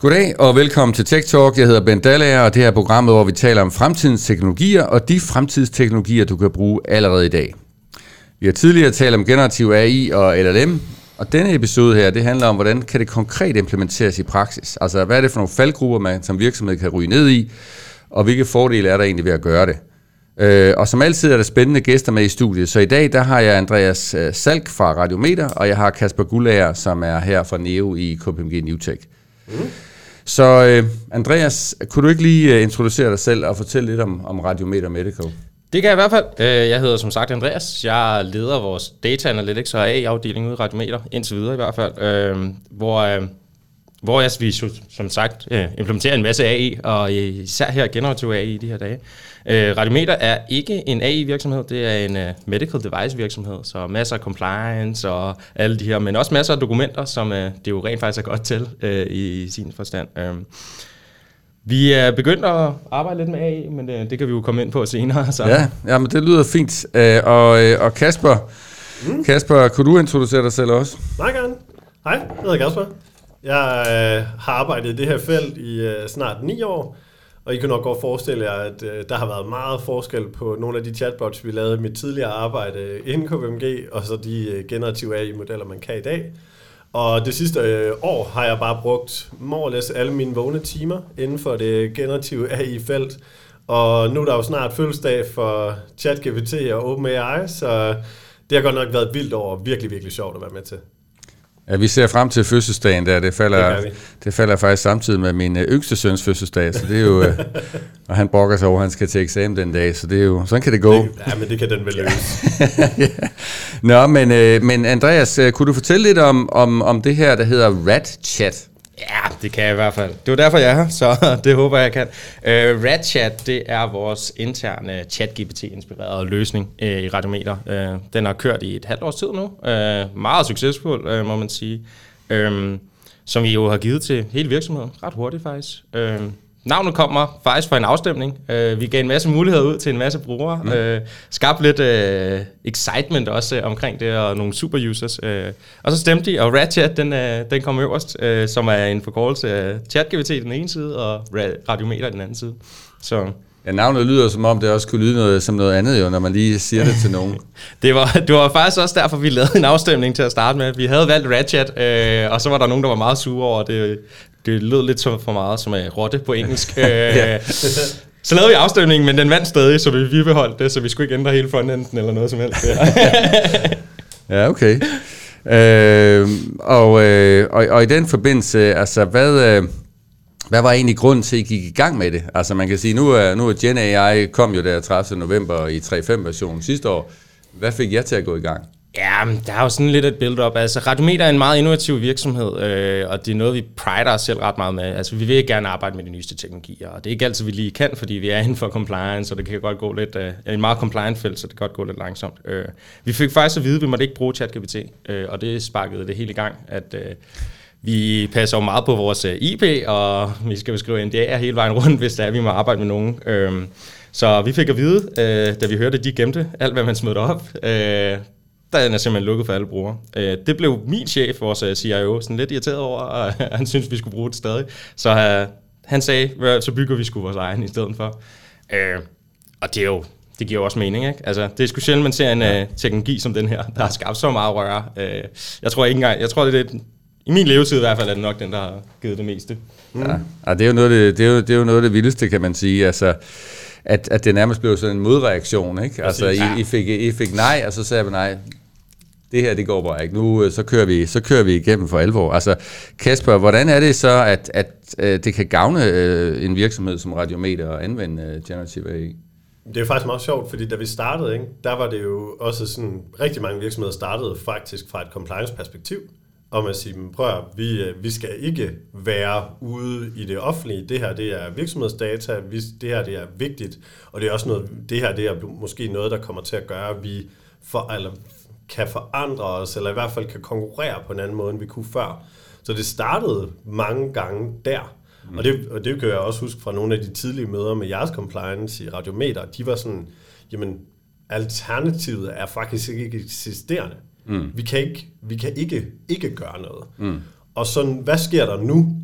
Goddag og velkommen til Tech Talk. Jeg hedder Ben Dallager, og det her er programmet, hvor vi taler om fremtidens teknologier og de fremtidsteknologier, du kan bruge allerede i dag. Vi har tidligere talt om generativ AI og LLM, og denne episode her, det handler om, hvordan kan det konkret implementeres i praksis? Altså, hvad er det for nogle faldgrupper, man som virksomhed kan ryge ned i, og hvilke fordele er der egentlig ved at gøre det? Øh, og som altid er der spændende gæster med i studiet, så i dag der har jeg Andreas øh, Salk fra Radiometer, og jeg har Kasper Gullager, som er her fra Neo i KPMG Newtech. Mm. Så øh, Andreas, kunne du ikke lige øh, introducere dig selv og fortælle lidt om, om Radiometer Medical? Det kan jeg i hvert fald. Øh, jeg hedder som sagt Andreas. Jeg leder vores Data Analytics og AI-afdeling ude i Radiometer, indtil videre i hvert fald, øh, hvor, hvor jeg, vi som sagt implementerer en masse AI, og især her generativ AI i de her dage. Øh, Radiometer er ikke en AI-virksomhed, det er en uh, medical device-virksomhed, så masser af compliance og alle de her, men også masser af dokumenter, som uh, det jo rent faktisk er godt til uh, i, i sin forstand. Uh, vi er begyndt at arbejde lidt med AI, men det, det kan vi jo komme ind på senere. Så. Ja, ja, men det lyder fint. Uh, og, og Kasper, mm. Kasper, kunne du introducere dig selv også? Meget gerne. Hej, jeg hedder Kasper. Jeg øh, har arbejdet i det her felt i øh, snart ni år, og I kan nok godt forestille jer, at øh, der har været meget forskel på nogle af de chatbots, vi lavede i mit tidligere arbejde inden KVMG, og så de øh, generative AI-modeller, man kan i dag. Og det sidste øh, år har jeg bare brugt more alle mine vågne timer inden for det generative AI-felt. Og nu er der jo snart fødselsdag for ChatGPT og OpenAI, så det har godt nok været vildt over virkelig, virkelig sjovt at være med til. Ja, vi ser frem til fødselsdagen der. Det falder, det, det falder faktisk samtidig med min øh, yngste søns fødselsdag, så det er jo... Øh, og han brokker sig over, at han skal til eksamen den dag, så det er jo... Sådan kan det gå. Det, ja, men det kan den vel løse. ja. Nå, men, øh, men Andreas, kunne du fortælle lidt om, om, om det her, der hedder Rat Chat? Ja, det kan jeg i hvert fald. Det var derfor, jeg er her, så det håber jeg kan. Øh, uh, RadChat, det er vores interne ChatGPT-inspirerede løsning uh, i Radiometer. Uh, den har kørt i et halvt års tid nu. Uh, meget succesfuld, uh, må man sige. Uh, som vi jo har givet til hele virksomheden. Ret hurtigt faktisk. Uh, Navnet kommer faktisk fra en afstemning. Uh, vi gav en masse muligheder ud til en masse brugere. Mm. Uh, skabte lidt uh, excitement også uh, omkring det, og nogle super users. Uh, og så stemte de, og RadChat, den, uh, den kom øverst, uh, som er en forkortelse af ChatGPT den ene side, og Radiometer den anden side. Så Ja, navnet lyder som om, det også kunne lyde noget, som noget andet, jo, når man lige siger det til nogen. det, var, det var faktisk også derfor, vi lavede en afstemning til at starte med. Vi havde valgt Ratchet, øh, og så var der nogen, der var meget sure over det. Det lød lidt som for meget som en rotte på engelsk. øh, så lavede vi afstemningen, men den vandt stadig, så vi, vi beholdt det, så vi skulle ikke ændre hele frontenden eller noget som helst. ja, okay. Øh, og, øh, og, og i den forbindelse, altså hvad... Øh, hvad var egentlig grunden til, at I gik i gang med det? Altså man kan sige, nu er, nu er Gen AI kom jo der 30. november i 3.5-versionen sidste år. Hvad fik jer til at gå i gang? Ja, der er jo sådan lidt et build-up. Altså, Radiometer er en meget innovativ virksomhed, øh, og det er noget, vi prider os selv ret meget med. Altså, vi vil gerne arbejde med de nyeste teknologier, og det er ikke altid, vi lige kan, fordi vi er inden for compliance, og det kan godt gå lidt... Øh, en meget compliant felt, så det kan godt gå lidt langsomt. Øh, vi fik faktisk at vide, at vi måtte ikke bruge ChatGPT, øh, og det sparkede det hele i gang, at... Øh, vi passer jo meget på vores øh, IP, og vi skal beskrive NDA'er hele vejen rundt, hvis der er, vi må arbejde med nogen. Øh, så vi fik at vide, øh, da vi hørte, at de gemte alt, hvad man smed op, øh, der er simpelthen lukket for alle brugere. det blev min chef, vores CIO, sådan lidt irriteret over, og han synes vi skulle bruge det stadig. Så han sagde, så bygger vi sgu vores egen i stedet for. og det er jo det giver jo også mening, ikke? Altså, det er sgu sjældent, man ser en ja. uh, teknologi som den her, der har skabt så meget røre. Uh, jeg tror ikke engang, jeg tror, det er i min levetid i hvert fald er det nok den, der har givet det meste. Mm. Ja, ja det, er jo noget, det, det, er jo, det er jo noget af det vildeste, kan man sige. Altså, at, at det nærmest blev sådan en modreaktion. Ikke? Altså, I, I, fik, I fik nej, og så sagde vi nej. Det her, det går bare ikke. Nu øh, så kører vi, så kører vi igennem for alvor. Altså, Kasper, hvordan er det så, at, at, at det kan gavne uh, en virksomhed som Radiometer at anvende uh, Generative AI? Det er faktisk meget sjovt, fordi da vi startede, ikke, der var det jo også sådan, rigtig mange virksomheder startede faktisk fra et compliance-perspektiv om at sige, prøv at, vi, vi skal ikke være ude i det offentlige. Det her, det er virksomhedsdata. Vi, det her, det er vigtigt. Og det er også noget, det her, det er måske noget, der kommer til at gøre, at vi for, eller kan forandre os, eller i hvert fald kan konkurrere på en anden måde, end vi kunne før. Så det startede mange gange der. Mm. Og, det, og det kan jeg også huske fra nogle af de tidlige møder med jeres compliance i Radiometer. De var sådan, jamen, alternativet er faktisk ikke eksisterende. Mm. Vi kan ikke, vi kan ikke, ikke gøre noget. Mm. Og sådan, hvad sker der nu?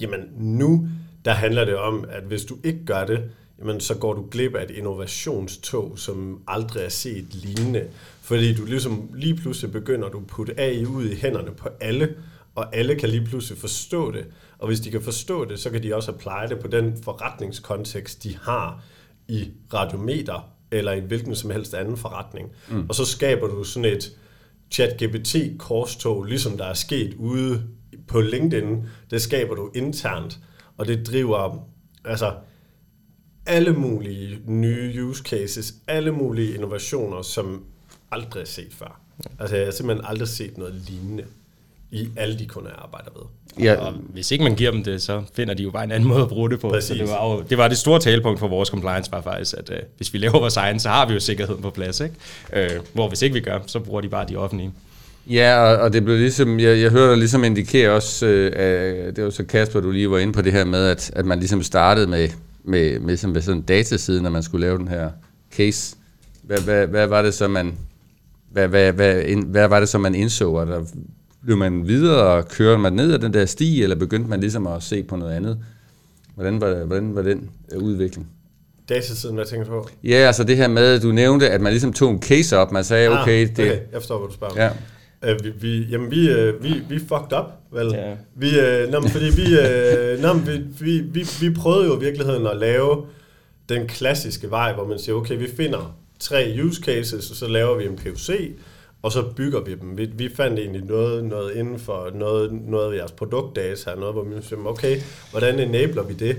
jamen nu, der handler det om, at hvis du ikke gør det, jamen så går du glip af et innovationstog, som aldrig er set lignende. Fordi du ligesom lige pludselig begynder du at putte AI ud i hænderne på alle, og alle kan lige pludselig forstå det. Og hvis de kan forstå det, så kan de også apply det på den forretningskontekst, de har i radiometer, eller i hvilken som helst anden forretning. Mm. Og så skaber du sådan et chat-GPT-korstog, ligesom der er sket ude på LinkedIn. Det skaber du internt, og det driver altså alle mulige nye use cases, alle mulige innovationer, som aldrig er set før. Altså jeg har simpelthen aldrig set noget lignende i alle de kunder, jeg arbejder ved. Ja. Og hvis ikke man giver dem det, så finder de jo bare en anden måde at bruge det på. Præcis. Så det, var jo, det var det store talepunkt for vores compliance, var faktisk, at øh, hvis vi laver vores egen, så har vi jo sikkerheden på plads. Ikke? Øh, hvor hvis ikke vi gør, så bruger de bare de offentlige. Ja, og, og det blev ligesom, jeg, jeg hørte dig ligesom indikere også, øh, at, det var så Kasper, du lige var inde på det her med, at, at man ligesom startede med, med, med, sådan, med sådan en dataside, når man skulle lave den her case. Hvad, hvad, hvad var det så, man, hvad, hvad, hvad, ind, hvad var det så, man indså? Og der blev man videre og kørte man ned ad den der sti, eller begyndte man ligesom at se på noget andet? Hvordan var, hvordan var den øh, udvikling? Datasiden, hvad tænker du på? Ja, altså det her med, du nævnte, at man ligesom tog en case op. Man sagde, Ah, okay, det, okay, jeg forstår, hvad du spørger om. Ja. Øh, vi, vi, jamen, vi, øh, vi, vi fucked up, vel? Ja. Vi, øh, nå, fordi vi, øh, nå, vi, vi, vi, vi prøvede jo i virkeligheden at lave den klassiske vej, hvor man siger, okay, vi finder tre use cases, og så laver vi en POC, og så bygger vi dem. Vi, vi fandt egentlig noget, noget inden for noget, noget af jeres produktdata, noget, hvor vi siger, okay, hvordan enabler vi det?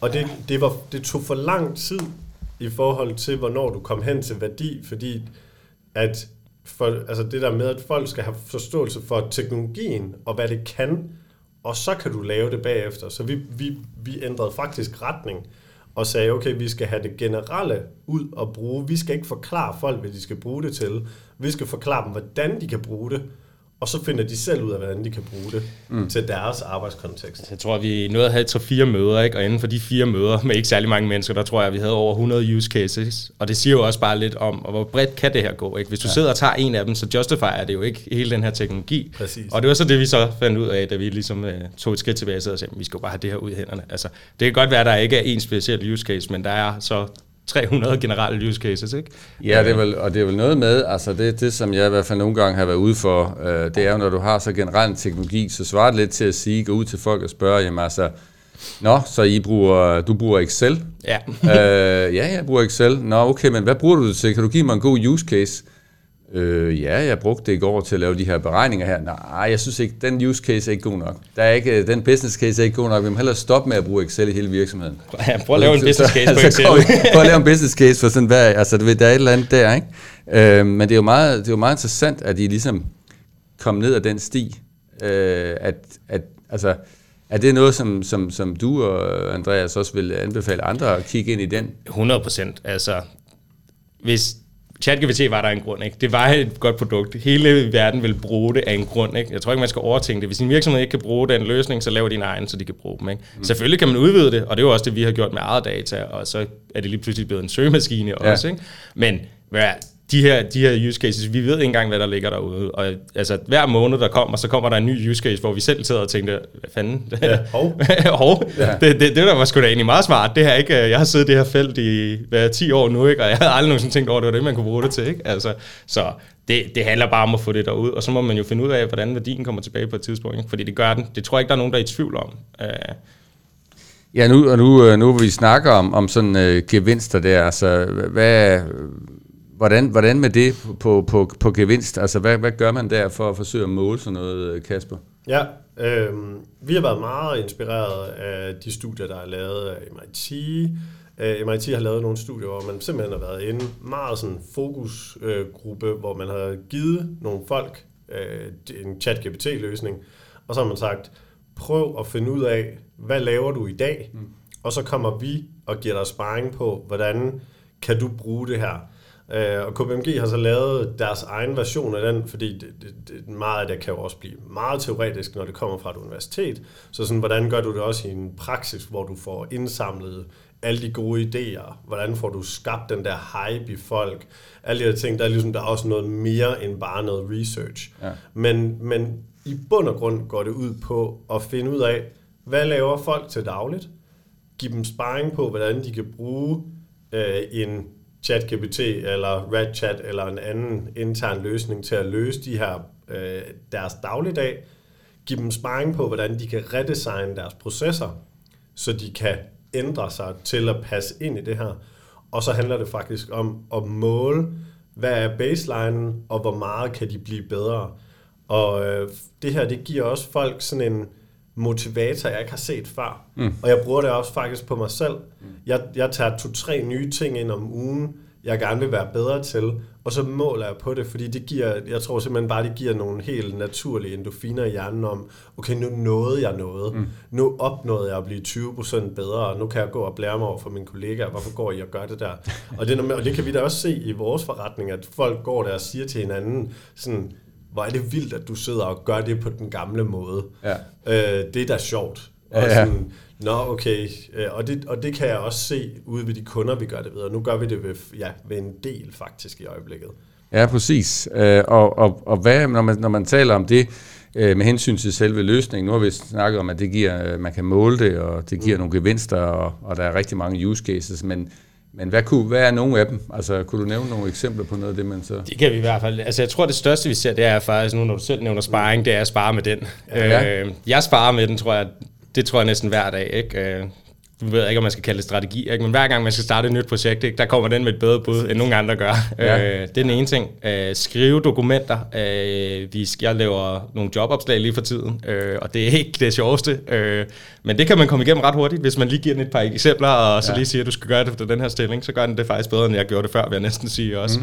Og det, det, var, det tog for lang tid i forhold til, hvornår du kom hen til værdi, fordi at for, altså det der med, at folk skal have forståelse for teknologien og hvad det kan, og så kan du lave det bagefter. Så vi, vi, vi ændrede faktisk retning og sagde, okay, vi skal have det generelle ud og bruge. Vi skal ikke forklare folk, hvad de skal bruge det til. Vi skal forklare dem, hvordan de kan bruge det, og så finder de selv ud af, hvordan de kan bruge det mm. til deres arbejdskontekst. Jeg tror, vi nåede at have tre fire møder, ikke? og inden for de fire møder med ikke særlig mange mennesker, der tror jeg, at vi havde over 100 use cases. Og det siger jo også bare lidt om, og hvor bredt kan det her gå. Ikke? Hvis du ja. sidder og tager en af dem, så justifier det jo ikke hele den her teknologi. Præcis. Og det var så det, vi så fandt ud af, da vi ligesom øh, tog et skridt tilbage og sagde, at vi skal jo bare have det her ud i hænderne. Altså, det kan godt være, at der ikke er en speciel use case, men der er så 300 generelle use cases, ikke? Ja, det er vel, og det er vel noget med, altså det, det som jeg i hvert fald nogle gange har været ude for, øh, det er jo, når du har så generel en teknologi, så svarer det lidt til at sige, gå ud til folk og spørge, jamen altså, Nå, så I bruger, du bruger Excel? Ja. øh, ja, jeg bruger Excel. Nå, okay, men hvad bruger du det til? Kan du give mig en god use case? Øh, ja, jeg brugte det i går til at lave de her beregninger her. Nej, jeg synes ikke, den use case er ikke god nok. Der er ikke, den business case er ikke god nok. Vi må hellere stoppe med at bruge Excel i hele virksomheden. Ja, prøv at lave en business case på Excel. prøv, prøv at lave en business case for sådan, hvad, altså der er et eller andet der, ikke? Øh, men det er, jo meget, det er jo meget interessant, at I ligesom kom ned ad den sti. Øh, at, at, altså, er det noget, som, som, som du og Andreas også vil anbefale andre at kigge ind i den? 100 procent. Altså, hvis ChatGPT var der en grund, ikke? Det var et godt produkt. Hele verden vil bruge det af en grund, ikke? Jeg tror ikke, man skal overtænke det. Hvis en virksomhed ikke kan bruge den løsning, så lav din egen, så de kan bruge dem, ikke? Mm. Selvfølgelig kan man udvide det, og det er jo også det, vi har gjort med eget data, og så er det lige pludselig blevet en søgemaskine Ja. også, ikke? Men hvad, de her, de her use cases, vi ved ikke engang, hvad der ligger derude. Og altså, hver måned, der kommer, så kommer der en ny use case, hvor vi selv sidder og tænker, hvad fanden? Ja, hov. hov. Ja. Det, det, det, der var sgu da egentlig meget smart. Det her, ikke? Jeg har siddet i det her felt i hvad, 10 år nu, ikke? og jeg havde aldrig nogensinde tænkt over, at det var det, man kunne bruge det til. Ikke? Altså, så det, det handler bare om at få det derud, og så må man jo finde ud af, hvordan værdien kommer tilbage på et tidspunkt. Ikke? Fordi det gør den. Det tror jeg ikke, der er nogen, der er i tvivl om. Uh, Ja, nu, og nu, øh, nu hvor vi snakker om, om sådan øh, gevinster der, altså hvad, hvordan, hvordan med det på, på, på gevinst? Altså hvad, hvad gør man der for at forsøge at måle sådan noget, øh, Kasper? Ja, øh, vi har været meget inspireret af de studier, der er lavet af MIT. Øh, MIT har lavet nogle studier, hvor man simpelthen har været inde meget sådan fokusgruppe, øh, hvor man har givet nogle folk øh, en chat-GPT-løsning, og så har man sagt, prøv at finde ud af, hvad laver du i dag? Mm. Og så kommer vi og giver dig sparring på, hvordan kan du bruge det her? Øh, og KPMG har så lavet deres egen version af den, fordi det, det, det, meget af det kan jo også blive meget teoretisk, når det kommer fra et universitet. Så sådan, hvordan gør du det også i en praksis, hvor du får indsamlet alle de gode idéer? Hvordan får du skabt den der hype i folk? Alle de her ting, der er ligesom der er også noget mere end bare noget research. Ja. Men, men i bund og grund går det ud på at finde ud af, hvad laver folk til dagligt? Giv dem sparring på, hvordan de kan bruge øh, en ChatGPT eller RedChat eller en anden intern løsning til at løse de her øh, deres dagligdag. Giv dem sparring på, hvordan de kan redesigne deres processer, så de kan ændre sig til at passe ind i det her. Og så handler det faktisk om at måle, hvad er baseline, og hvor meget kan de blive bedre. Og øh, det her, det giver også folk sådan en motivator, jeg ikke har set før. Mm. Og jeg bruger det også faktisk på mig selv. Jeg, jeg tager to-tre nye ting ind om ugen, jeg gerne vil være bedre til, og så måler jeg på det, fordi det giver, jeg tror simpelthen bare, det giver nogle helt naturlige endorfiner i hjernen om, okay, nu nåede jeg noget. Mm. Nu opnåede jeg at blive 20% bedre, og nu kan jeg gå og blære mig over for mine kollegaer, hvorfor går I og gør det der? og, det, og det kan vi da også se i vores forretning, at folk går der og siger til hinanden, sådan, hvor er det vildt, at du sidder og gør det på den gamle måde. Ja. Øh, det er da sjovt. Og ja, ja. Sådan, Nå, okay. Øh, og det, og det kan jeg også se ude ved de kunder, vi gør det ved. Og nu gør vi det ved, ja, ved en del faktisk i øjeblikket. Ja, præcis. Øh, og, og, og hvad, når man, når man taler om det, øh, med hensyn til selve løsningen. Nu har vi snakket om, at det giver, man kan måle det, og det giver mm. nogle gevinster, og, og der er rigtig mange use cases, men, men hvad, kunne, hvad er nogle af dem? Altså, kunne du nævne nogle eksempler på noget af det, man så... Det kan vi i hvert fald. Altså, jeg tror, det største, vi ser, det er faktisk, nu når du selv nævner sparring, det er at spare med den. Ja. Øh, jeg sparer med den, tror jeg, det tror jeg næsten hver dag. Ikke? Du ved ikke, om man skal kalde det strategi, ikke? men hver gang man skal starte et nyt projekt, ikke? der kommer den med et bedre bud, end nogen andre gør. Ja. Øh, det er den ene ting. Øh, skrive dokumenter. Øh, vi, jeg laver nogle jobopslag lige for tiden, øh, og det er ikke det sjoveste. Øh, men det kan man komme igennem ret hurtigt, hvis man lige giver den et par eksempler, og så ja. lige siger, at du skal gøre det for den her stilling, så gør den det faktisk bedre, end jeg gjorde det før, vil jeg næsten sige også.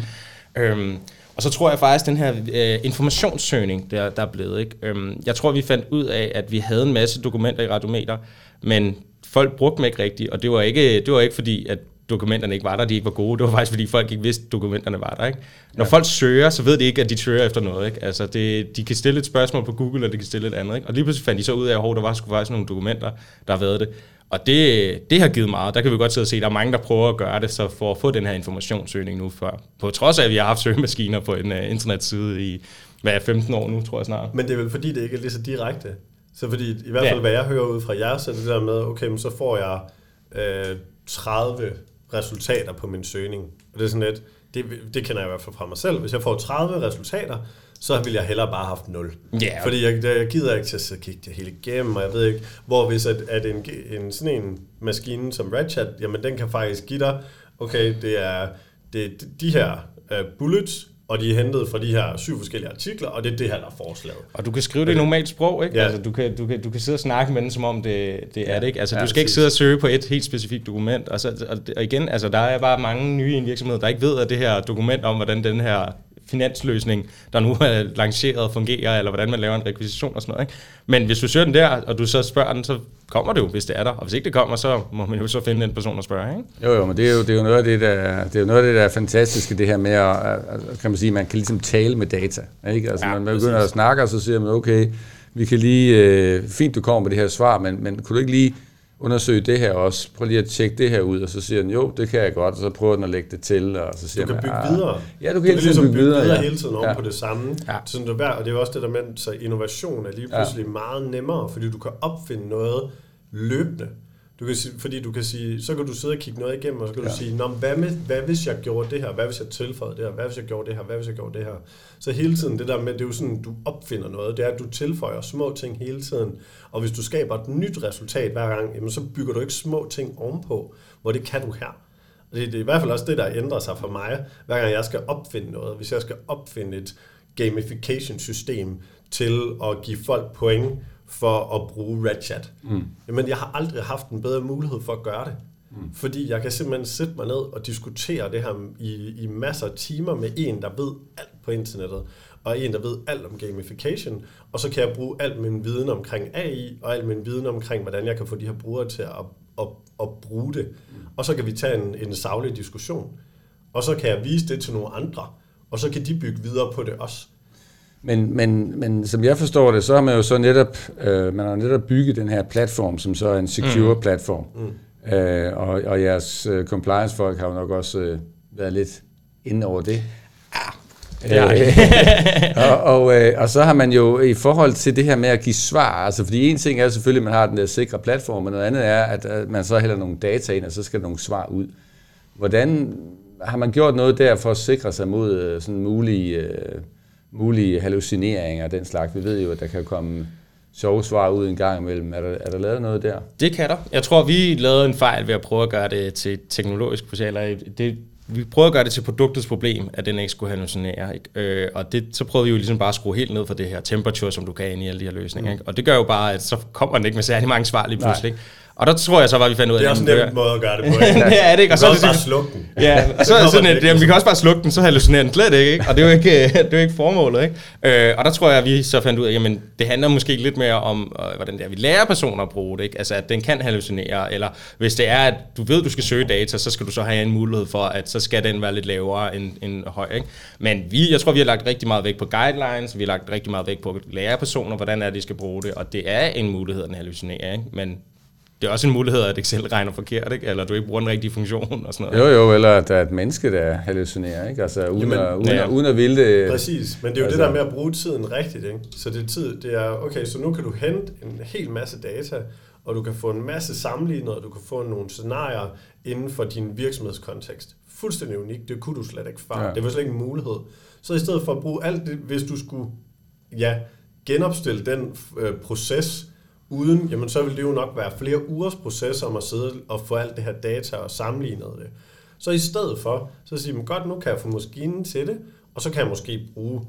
Mm. Øhm, og så tror jeg faktisk, den her øh, informationssøgning, der, der er blevet, ikke? Øhm, jeg tror, vi fandt ud af, at vi havde en masse dokumenter i Radiometer, men folk brugte dem ikke rigtigt, og det var ikke, det var ikke fordi, at dokumenterne ikke var der, de ikke var gode. Det var faktisk, fordi folk ikke vidste, at dokumenterne var der. Ikke? Når ja. folk søger, så ved de ikke, at de søger efter noget. Ikke? Altså, det, de kan stille et spørgsmål på Google, og de kan stille et andet. Ikke? Og lige pludselig fandt de så ud af, at der var sgu faktisk nogle dokumenter, der har været det. Og det, det har givet meget. Der kan vi godt sidde og se, at der er mange, der prøver at gøre det, så for at få den her informationssøgning nu før. På trods af, at vi har haft søgemaskiner på en uh, internetside i, hvad er 15 år nu, tror jeg snart. Men det er vel fordi, det ikke er lige så direkte. Så fordi, i hvert fald, ja. hvad jeg hører ud fra jer, så er det der med, okay, men så får jeg øh, 30 resultater på min søgning. Og det er sådan lidt, det, det kender jeg i hvert fald fra mig selv. Hvis jeg får 30 resultater, så ville jeg hellere bare have haft 0. Yeah. Fordi jeg, jeg gider ikke til at kigge det hele igennem, og jeg ved ikke, hvor hvis at, at en, en, sådan en maskine som RedChat, jamen den kan faktisk give dig, okay, det er, det er de her uh, bullets, og de er hentet fra de her syv forskellige artikler, og det er det her, der er forslaget. Og du kan skrive det i normalt sprog, ikke? Ja. Altså, du, kan, du, kan, du kan sidde og snakke med den, som om det, det ja. er det, ikke? Altså, ja, du skal ikke sidde og søge på et helt specifikt dokument. Og, så, og, og igen, altså, der er bare mange nye i en virksomhed, der ikke ved, at det her dokument om, hvordan den her finansløsning, der nu er lanceret, fungerer, eller hvordan man laver en rekvisition og sådan noget. Ikke? Men hvis du søger den der, og du så spørger den, så kommer det jo, hvis det er der. Og hvis ikke det kommer, så må man jo så finde den person og spørge. Ikke? Jo, jo, men det er jo, det er jo noget af det, der, det er jo noget af det, der er fantastiske, det her med, at, kan man sige, man kan ligesom tale med data. Ikke? Altså, ja, man begynder præcis. at snakke, og så siger man, okay, vi kan lige, øh, fint du kommer med det her svar, men, men kunne du ikke lige undersøge det her også. Prøv lige at tjekke det her ud, og så siger den, jo, det kan jeg godt, og så prøver den at lægge det til, og så siger Du kan bygge man, videre. Ja, du kan, du kan ligesom bygge, videre, videre ja. hele tiden over ja. på det samme. Ja. Sådan det og det er også det der med, så innovation er lige pludselig ja. meget nemmere, fordi du kan opfinde noget løbende. Du kan sige, fordi du kan sige, så kan du sidde og kigge noget igennem, og så kan ja. du sige, Nå, hvad, med, hvad hvis jeg gjorde det her, hvad hvis jeg tilføjede det her, hvad hvis jeg gjorde det her, hvad hvis jeg gjorde det her. Så hele tiden, det der med, det er jo sådan, du opfinder noget, det er, at du tilføjer små ting hele tiden. Og hvis du skaber et nyt resultat hver gang, jamen, så bygger du ikke små ting ovenpå, hvor det kan du her. Og det, det er i hvert fald også det, der ændrer sig for mig, hver gang jeg skal opfinde noget. Hvis jeg skal opfinde et gamification-system til at give folk point for at bruge RedChat. Mm. Jamen, jeg har aldrig haft en bedre mulighed for at gøre det. Mm. Fordi jeg kan simpelthen sætte mig ned og diskutere det her i, i masser af timer med en, der ved alt på internettet, og en, der ved alt om gamification, og så kan jeg bruge al min viden omkring AI, og al min viden omkring, hvordan jeg kan få de her brugere til at, at, at bruge det. Mm. Og så kan vi tage en, en savlig diskussion. Og så kan jeg vise det til nogle andre, og så kan de bygge videre på det også. Men, men, men som jeg forstår det, så har man jo så netop, øh, man har netop bygget den her platform, som så er en secure mm. platform. Mm. Øh, og, og jeres uh, compliance-folk har jo nok også uh, været lidt inde over det. Ja, Ja. og, og, øh, og så har man jo i forhold til det her med at give svar, altså fordi en ting er selvfølgelig, at man har den der sikre platform, men noget andet er, at, at man så hælder nogle data ind, og så skal nogle svar ud. Hvordan har man gjort noget der for at sikre sig mod øh, sådan mulige, øh, mulige hallucineringer og den slags? Vi ved jo, at der kan komme sjove svar ud en gang imellem. Er der, er der lavet noget der? Det kan der. Jeg tror, vi lavede en fejl ved at prøve at gøre det til teknologisk eller det, vi prøvede at gøre det til produktets problem, at den ikke skulle hallucinere. Ikke? Øh, og det, så prøvede vi jo ligesom bare at skrue helt ned for det her temperature, som du kan ind i alle de her løsninger. Mm. Ikke? Og det gør jo bare, at så kommer den ikke med særlig mange svar lige pludselig. Nej. Og der tror jeg så, at vi fandt ud af, det er også en nem måde at gøre det på. ja, er det ikke? Og så, er det bare slukke den. Ja, og så er det sådan, at jamen, vi kan også bare slukke den, så hallucinerer den slet ikke, ikke? Og det er jo ikke, det er jo ikke formålet, ikke? Øh, og der tror jeg, at vi så fandt ud af, jamen, det handler måske lidt mere om, øh, hvordan det er, vi lærer personer at bruge det, ikke? Altså, at den kan hallucinere, eller hvis det er, at du ved, du skal søge data, så skal du så have en mulighed for, at så skal den være lidt lavere end, end høj, ikke? Men vi, jeg tror, vi har lagt rigtig meget vægt på guidelines, vi har lagt rigtig meget vægt på at lære personer, hvordan er det, de skal bruge det, og det er en mulighed, at den hallucinerer, ikke? Men det er også en mulighed, at Excel regner forkert, ikke? eller du ikke bruger den rigtige funktion og sådan noget. Jo, jo, eller at der er et menneske, der hallucinerer, ikke? Altså, uden, Jamen, at, uden, ja. uden at ville det. Præcis, men det er jo altså, det der med at bruge tiden rigtigt. Ikke? Så det er tid, det er, okay, så nu kan du hente en hel masse data, og du kan få en masse sammenlignet, og du kan få nogle scenarier inden for din virksomhedskontekst. Fuldstændig unikt, det kunne du slet ikke før. Ja. Det var slet ikke en mulighed. Så i stedet for at bruge alt det, hvis du skulle ja, genopstille den øh, proces, uden, jamen så vil det jo nok være flere ugers proces om at sidde og få alt det her data og sammenligne det. Så i stedet for, så siger man, godt, nu kan jeg få maskinen til det, og så kan jeg måske bruge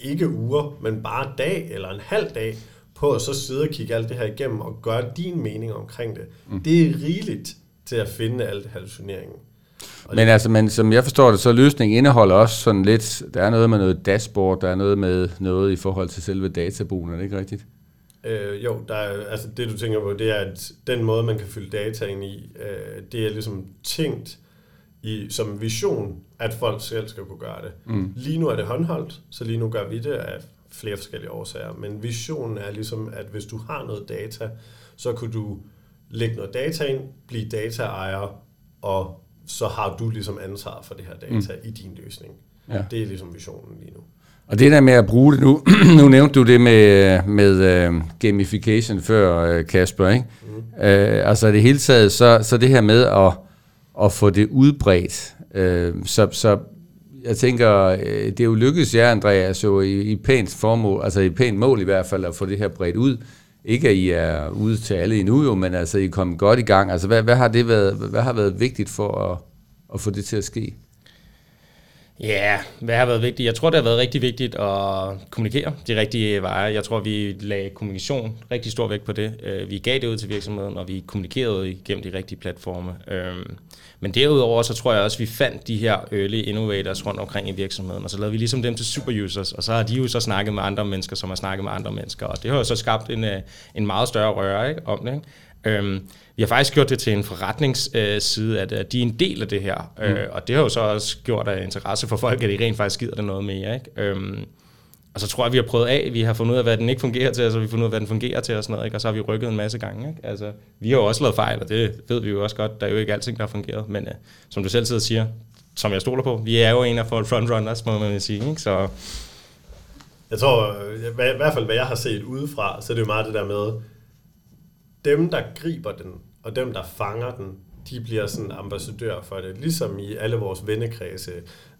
ikke uger, men bare dag eller en halv dag på at så sidde og kigge alt det her igennem og gøre din mening omkring det. Mm. Det er rigeligt til at finde alt hallucineringen. Men altså, men som jeg forstår det, så løsningen indeholder også sådan lidt, der er noget med noget dashboard, der er noget med noget i forhold til selve databrugen, er det ikke rigtigt? Øh, jo, der er, altså det du tænker på, det er, at den måde, man kan fylde data ind i, øh, det er ligesom tænkt i, som vision, at folk selv skal kunne gøre det. Mm. Lige nu er det håndholdt, så lige nu gør vi det af flere forskellige årsager. Men visionen er ligesom, at hvis du har noget data, så kunne du lægge noget data ind, blive dataejer, og så har du ligesom ansvar for det her data mm. i din løsning. Ja. Det er ligesom visionen lige nu. Og det der med at bruge det nu, nu nævnte du det med, med uh, gamification før, uh, Kasper, ikke? Mm. Uh, altså det hele taget, så, så det her med at, at få det udbredt, uh, så, så jeg tænker, det er jo lykkedes jer, Andreas, jo i, i pænt formål, altså i pænt mål i hvert fald, at få det her bredt ud. Ikke at I er ude til alle endnu jo, men altså I er kommet godt i gang. Altså hvad, hvad har det været, hvad har været vigtigt for at, at få det til at ske? Ja, yeah, hvad har været vigtigt? Jeg tror, det har været rigtig vigtigt at kommunikere de rigtige veje. Jeg tror, vi lagde kommunikation rigtig stor vægt på det. Øh, vi gav det ud til virksomheden, og vi kommunikerede igennem de rigtige platforme. Øhm, men derudover, så tror jeg også, at vi fandt de her early innovators rundt omkring i virksomheden, og så lavede vi ligesom dem til superusers, og så har de jo så snakket med andre mennesker, som har snakket med andre mennesker, og det har jo så skabt en, øh, en meget større røre ikke, om det. Ikke? Øhm, vi har faktisk gjort det til en forretningsside, at, at de er en del af det her. Mm. Øh, og det har jo så også gjort af interesse for folk, at de rent faktisk gider det noget mere. Ikke? Øhm, og så tror jeg, vi har prøvet af, vi har fundet ud af, hvad den ikke fungerer til, og så har vi fundet ud af, hvad den fungerer til og sådan noget, ikke? og så har vi rykket en masse gange. Ikke? Altså, vi har jo også lavet fejl, og det ved vi jo også godt. Der er jo ikke alting, der har fungeret, men uh, som du selv sidder og siger, som jeg stoler på, vi er jo en af frontrunners, må man sige. Ikke? Så jeg tror, i hvert fald hvad jeg har set udefra, så er det jo meget det der med, dem, der griber den, og dem, der fanger den, de bliver sådan ambassadør for det. Ligesom i alle vores vennekredse.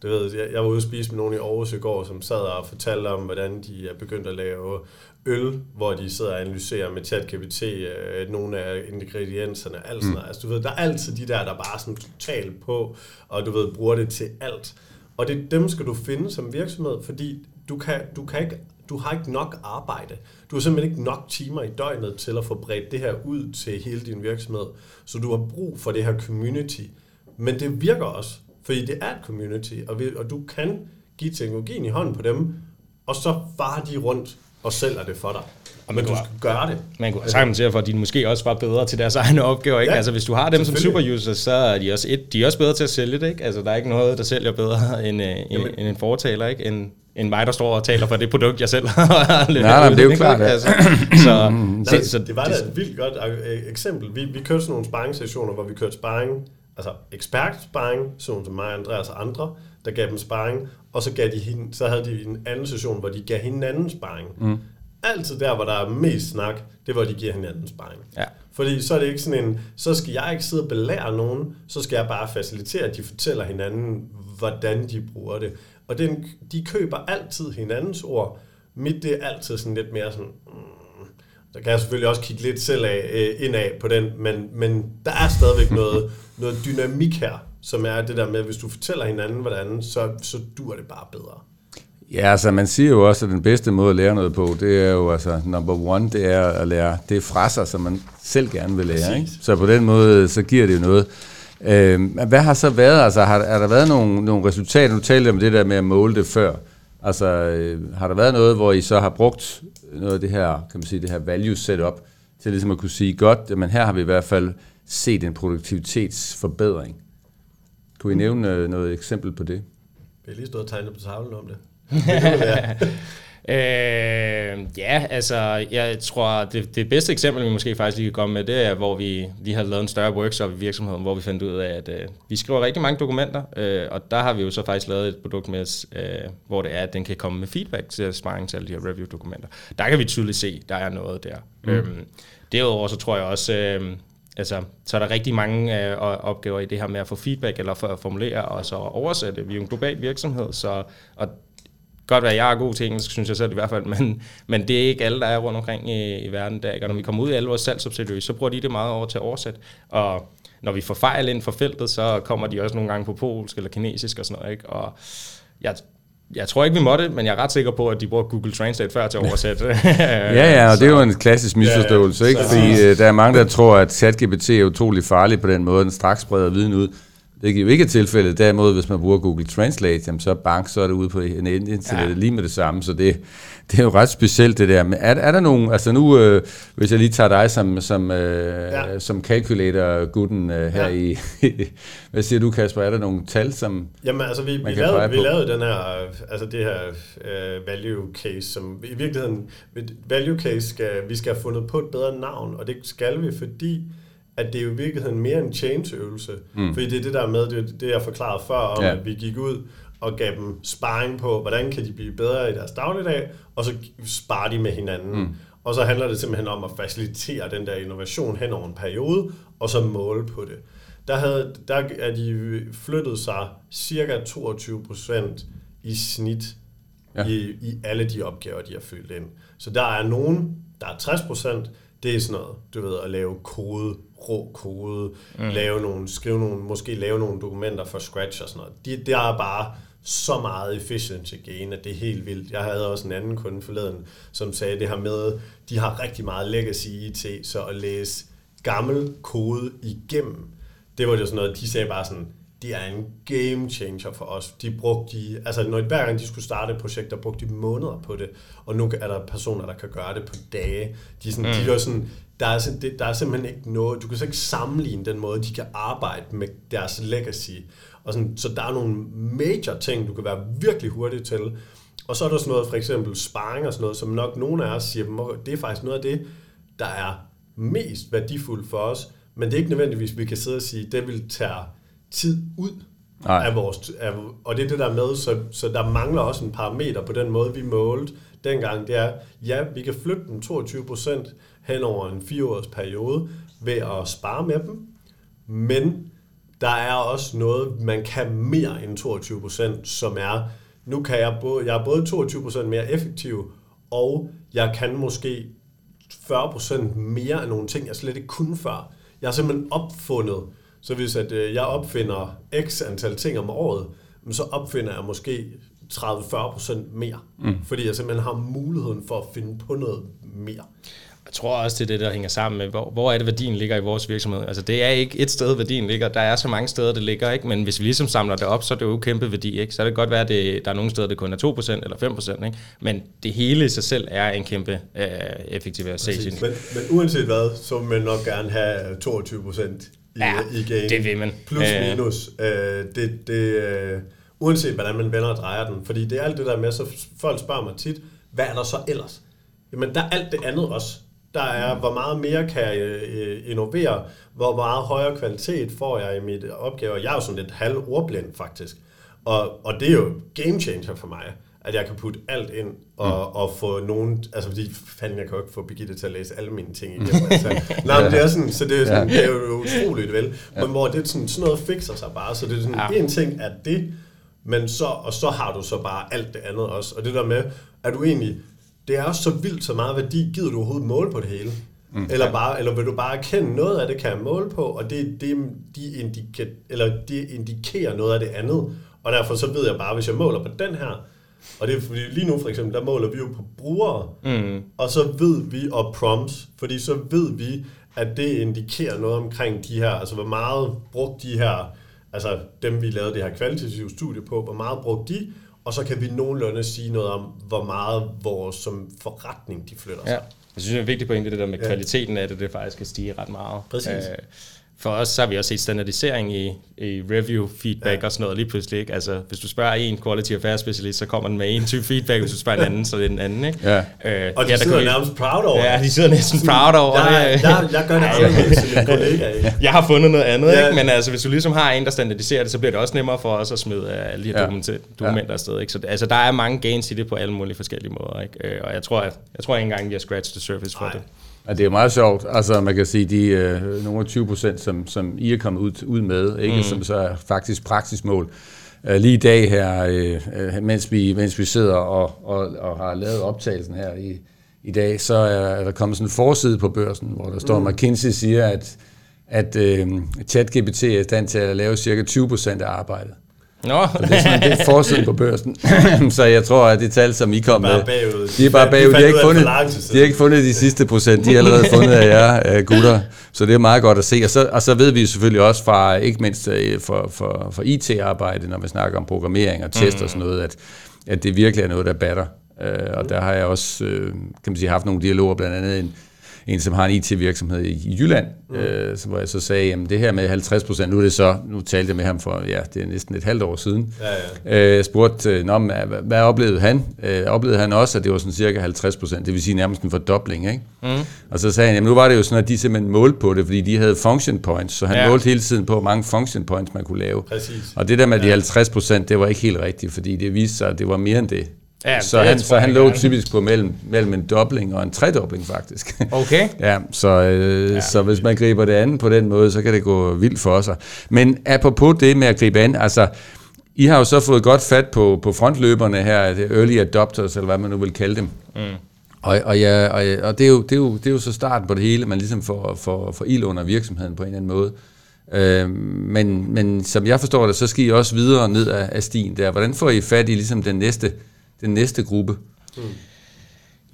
Du ved, jeg, jeg var ude og spise med nogen i Aarhus i går, som sad og fortalte om, hvordan de er begyndt at lave øl, hvor de sidder og analyserer med ChatGPT øh, nogle af ingredienserne, alt sådan mm. Altså, du ved, der er altid de der, der bare sådan totalt på, og du ved, bruger det til alt. Og det, dem skal du finde som virksomhed, fordi du kan, du kan ikke du har ikke nok arbejde. Du har simpelthen ikke nok timer i døgnet til at få bredt det her ud til hele din virksomhed. Så du har brug for det her community. Men det virker også, fordi det er et community, og, vi, og du kan give teknologien i hånden på dem, og så farer de rundt og sælger det for dig. Og men du skal gøre det. Man kunne sagtens for, at de måske også var bedre til deres egne opgaver. Ikke? Ja, altså, hvis du har dem som superusers, så er de også, et, de er også bedre til at sælge det. Ikke? Altså, der er ikke noget, der sælger bedre end, øh, end, end en fortaler. Ikke? End, end mig, der står og taler for det produkt, jeg selv har Nej, nej, det er jo klart. Altså, så, nej, så, det var da et vildt godt øh, eksempel. Vi, vi kørte sådan nogle sparringssessioner, hvor vi kørte sparring, altså ekspert sparring, sådan som mig, Andreas og andre, der gav dem sparring, og så, gav de hende, så havde de en anden session, hvor de gav hinanden sparring. Mm. Altid der, hvor der er mest snak, det er, hvor de giver hinanden sparring. Ja. Fordi så er det ikke sådan en, så skal jeg ikke sidde og belære nogen, så skal jeg bare facilitere, at de fortæller hinanden, hvordan de bruger det. Og den, de køber altid hinandens ord. Mit det er altid sådan lidt mere sådan, mm, der kan jeg selvfølgelig også kigge lidt selv af, øh, indad på den, men, men der er stadigvæk noget, noget dynamik her, som er det der med, at hvis du fortæller hinanden, hvordan, så, så dur det bare bedre. Ja, altså man siger jo også, at den bedste måde at lære noget på, det er jo altså number one, det er at lære det fra sig, som man selv gerne vil lære. Ikke? Så på den måde, så giver det jo noget. Øh, hvad har så været, altså har, har der været nogle, nogle resultater, nu talte om det der med at måle det før, altså øh, har der været noget, hvor I så har brugt noget af det her, kan man sige, det her value setup, til ligesom at kunne sige, godt, men her har vi i hvert fald set en produktivitetsforbedring. Kunne I nævne øh, noget eksempel på det? Vi har lige stået og tegnet på tavlen om det. Øh, ja, altså, jeg tror, det, det bedste eksempel, vi måske faktisk lige kan komme med, det er, hvor vi lige har lavet en større workshop i virksomheden, hvor vi fandt ud af, at øh, vi skriver rigtig mange dokumenter, øh, og der har vi jo så faktisk lavet et produkt med, øh, hvor det er, at den kan komme med feedback til sparring til alle de her review-dokumenter. Der kan vi tydeligt se, der er noget der. Mm. Øhm, derudover så tror jeg også, øh, altså, så er der rigtig mange øh, opgaver i det her med at få feedback, eller for at formulere og så oversætte. Vi er jo en global virksomhed, så og godt være, at jeg er god til engelsk, synes jeg selv i hvert fald, men, men det er ikke alle, der er rundt omkring i, i verden. Der, ikke? Og når vi kommer ud i alle vores salgsopsætteløse, så bruger de det meget over til at oversætte. Og når vi får fejl ind for feltet, så kommer de også nogle gange på polsk eller kinesisk og sådan noget. Ikke? Og jeg, jeg tror ikke, vi måtte, men jeg er ret sikker på, at de bruger Google Translate før til at oversætte. ja, ja, og det er jo en klassisk misforståelse, ja, ikke? fordi uh, der er mange, der tror, at ChatGPT er utrolig farlig på den måde, den straks spreder viden ud. Det er jo ikke tilfældet. Derimod, hvis man bruger Google Translate, jamen, så er bank, så er det ude på en internet ja. lige med det samme. Så det, det er jo ret specielt det der. Men er, er der nogen, altså nu, øh, hvis jeg lige tager dig som, som, øh, ja. som calculator-gutten øh, her ja. i, hvad siger du Kasper, er der nogle tal, som Jamen altså, vi, vi, lavede, vi lavede den her, altså det her uh, value case, som i virkeligheden, value case skal, vi skal have fundet på et bedre navn, og det skal vi, fordi at det er jo i virkeligheden mere en change-øvelse. Mm. Fordi det er det der med, det, det jeg forklarede før, om ja. at vi gik ud og gav dem sparring på, hvordan kan de blive bedre i deres dagligdag, og så sparer de med hinanden. Mm. Og så handler det simpelthen om at facilitere den der innovation hen over en periode, og så måle på det. Der, havde, der er de flyttet sig cirka 22% i snit ja. i, i alle de opgaver, de har fyldt ind. Så der er nogen, der er 60%, det er sådan noget, du ved, at lave kode, rå kode, mm. lave nogle, skrive nogle, måske lave nogle dokumenter for scratch og sådan noget. Det, det er bare så meget efficiency gain, at det er helt vildt. Jeg havde også en anden kunde forleden, som sagde det her med, de har rigtig meget legacy i IT, så at læse gammel kode igennem, det var jo sådan noget, de sagde bare sådan, det er en game changer for os. De brugte de, altså når hver gang de skulle starte et projekt, der brugte de måneder på det, og nu er der personer, der kan gøre det på dage. De er, sådan, mm. de er sådan, der er, det, der er simpelthen ikke noget, du kan så ikke sammenligne den måde, de kan arbejde med deres legacy. Og sådan, så der er nogle major ting, du kan være virkelig hurtig til. Og så er der sådan noget, for eksempel sparring og sådan noget, som nok nogle af os siger, det er faktisk noget af det, der er mest værdifuldt for os, men det er ikke nødvendigvis, vi kan sidde og sige, det vil tage tid ud Nej. af vores... Af, og det er det der med, så, så der mangler også en parameter på den måde, vi målte dengang. Det er, ja, vi kan flytte dem 22 procent hen over en fireårs periode ved at spare med dem, men der er også noget, man kan mere end 22 procent, som er, nu kan jeg både, jeg er både 22 procent mere effektiv, og jeg kan måske 40 procent mere af nogle ting, jeg slet ikke kunne før. Jeg har simpelthen opfundet så hvis at, øh, jeg opfinder x antal ting om året, så opfinder jeg måske 30-40% mere. Mm. Fordi jeg simpelthen har muligheden for at finde på noget mere. Jeg tror også, det er det, der hænger sammen med, hvor, hvor er det, værdien ligger i vores virksomhed. Altså, det er ikke et sted, værdien ligger. Der er så mange steder, det ligger, ikke? Men hvis vi ligesom samler det op, så er det jo kæmpe værdi, ikke? Så det godt være, at det, der er nogle steder, det kun er 2% eller 5%, ikke? Men det hele i sig selv er en kæmpe øh, effektivisering. Men, men uanset hvad, så vil man nok gerne have 22% i, ja, i gain. det vil man. Plus minus. Øh, det, det, øh, uanset hvordan man vender og drejer den. Fordi det er alt det der med, så folk spørger mig tit, hvad er der så ellers? Jamen, der er alt det andet også. Der er, hvor meget mere kan jeg øh, innovere, hvor meget højere kvalitet får jeg i mit opgave. Jeg er jo sådan lidt halv ordblind, faktisk. Og, og det er jo game changer for mig, at jeg kan putte alt ind og, mm. og få nogen, altså fordi fanden, jeg kan jo ikke få Birgitte til at læse alle mine ting igennem. altså, nej, men det er sådan, så det er, sådan, ja. det er jo utroligt vel, men hvor det sådan, sådan noget fikser sig bare, så det er sådan, ja. en ting er det, men så, og så har du så bare alt det andet også, og det der med, at du egentlig, det er også så vildt så meget værdi, gider du overhovedet måle på det hele? Mm. Eller, bare, eller vil du bare erkende noget af det, kan jeg måle på, og det, det, de, indikerer, eller de indikerer noget af det andet. Og derfor så ved jeg bare, hvis jeg måler på den her, og det er fordi lige nu for eksempel, der måler vi jo på brugere, mm. og så ved vi, og prompts, fordi så ved vi, at det indikerer noget omkring de her, altså hvor meget brugt de her, altså dem vi lavede det her kvalitative studie på, hvor meget brugt de, og så kan vi nogenlunde sige noget om, hvor meget vores som forretning de flytter sig. Ja. Jeg synes, det er en vigtig pointe, det der med ja. kvaliteten af det, det faktisk kan stige ret meget. Præcis. Øh, for os så har vi også set standardisering i, i review feedback ja. og sådan noget lige pludselig. Ikke? Altså, hvis du spørger en quality affairs specialist, så kommer den med en type feedback, hvis du spørger en anden, så er det en anden. Ikke? Ja. Øh, og de ja, sidder nærmest proud over Ja, de sidder næsten proud over det. Jeg, jeg gør det anderledes? Jeg har fundet noget andet, ja. ikke? men altså, hvis du ligesom har en, der standardiserer det, så bliver det også nemmere for os at smide alle de her ja. dokumenter, dokumenter ja. afsted. Ikke? Så altså, der er mange gains i det på alle mulige forskellige måder. Ikke? Øh, og jeg tror, at, jeg tror ikke engang, vi har scratched the surface for Ej. det. Ja, det er meget sjovt. Altså, man kan sige, de øh, nogle af 20 procent, som, som I er kommet ud, ud med, ikke? Mm. som så er faktisk praksismål. Uh, lige i dag her, øh, mens, vi, mens vi sidder og, og, og har lavet optagelsen her i, i dag, så er der kommet sådan en forside på børsen, hvor der står, mm. McKinsey siger, at, at øh, ChatGPT er i stand til at lave cirka 20 procent af arbejdet. Nå. Så det er sådan det er forsiden på børsen. så jeg tror, at det tal, som I kom med, de er bare bagud. De, har ikke fundet, de har ikke fundet de sidste procent. De har allerede fundet af jer, uh, gutter. Så det er meget godt at se. Og så, og så ved vi selvfølgelig også fra, ikke mindst uh, for, for, for IT-arbejde, når vi snakker om programmering og test mm. og sådan noget, at, at det virkelig er noget, der batter. Uh, og der har jeg også, uh, kan man sige, haft nogle dialoger, blandt andet en, en, som har en IT-virksomhed i, Jylland, mm. øh, så, hvor jeg så sagde, jamen det her med 50 procent, nu er det så, nu talte jeg med ham for, ja, det er næsten et halvt år siden. Ja, ja. Øh, spurgte, øh, Nå, hvad, hvad oplevede han? Øh, oplevede han også, at det var sådan cirka 50 procent, det vil sige nærmest en fordobling, ikke? Mm. Og så sagde han, jamen nu var det jo sådan, at de simpelthen målte på det, fordi de havde function points, så han ja. målte hele tiden på, hvor mange function points man kunne lave. Præcis. Og det der med ja. de 50 procent, det var ikke helt rigtigt, fordi det viste sig, at det var mere end det. Ja, så, han, så han lå typisk på mellem, mellem en dobling og en tredobling faktisk. Okay. ja, så, øh, ja. så hvis man griber det andet på den måde, så kan det gå vildt for sig. Men apropos det med at gribe an, altså I har jo så fået godt fat på, på frontløberne her, det early adopters, eller hvad man nu vil kalde dem. Mm. Og, og, ja, og, og det, er jo, det, er jo, det er jo så starten på det hele, man ligesom får, får, får ild under virksomheden på en eller anden måde. Øh, men, men som jeg forstår det, så skal I også videre ned af, af stien der. Hvordan får I fat i ligesom den næste den næste gruppe? Mm.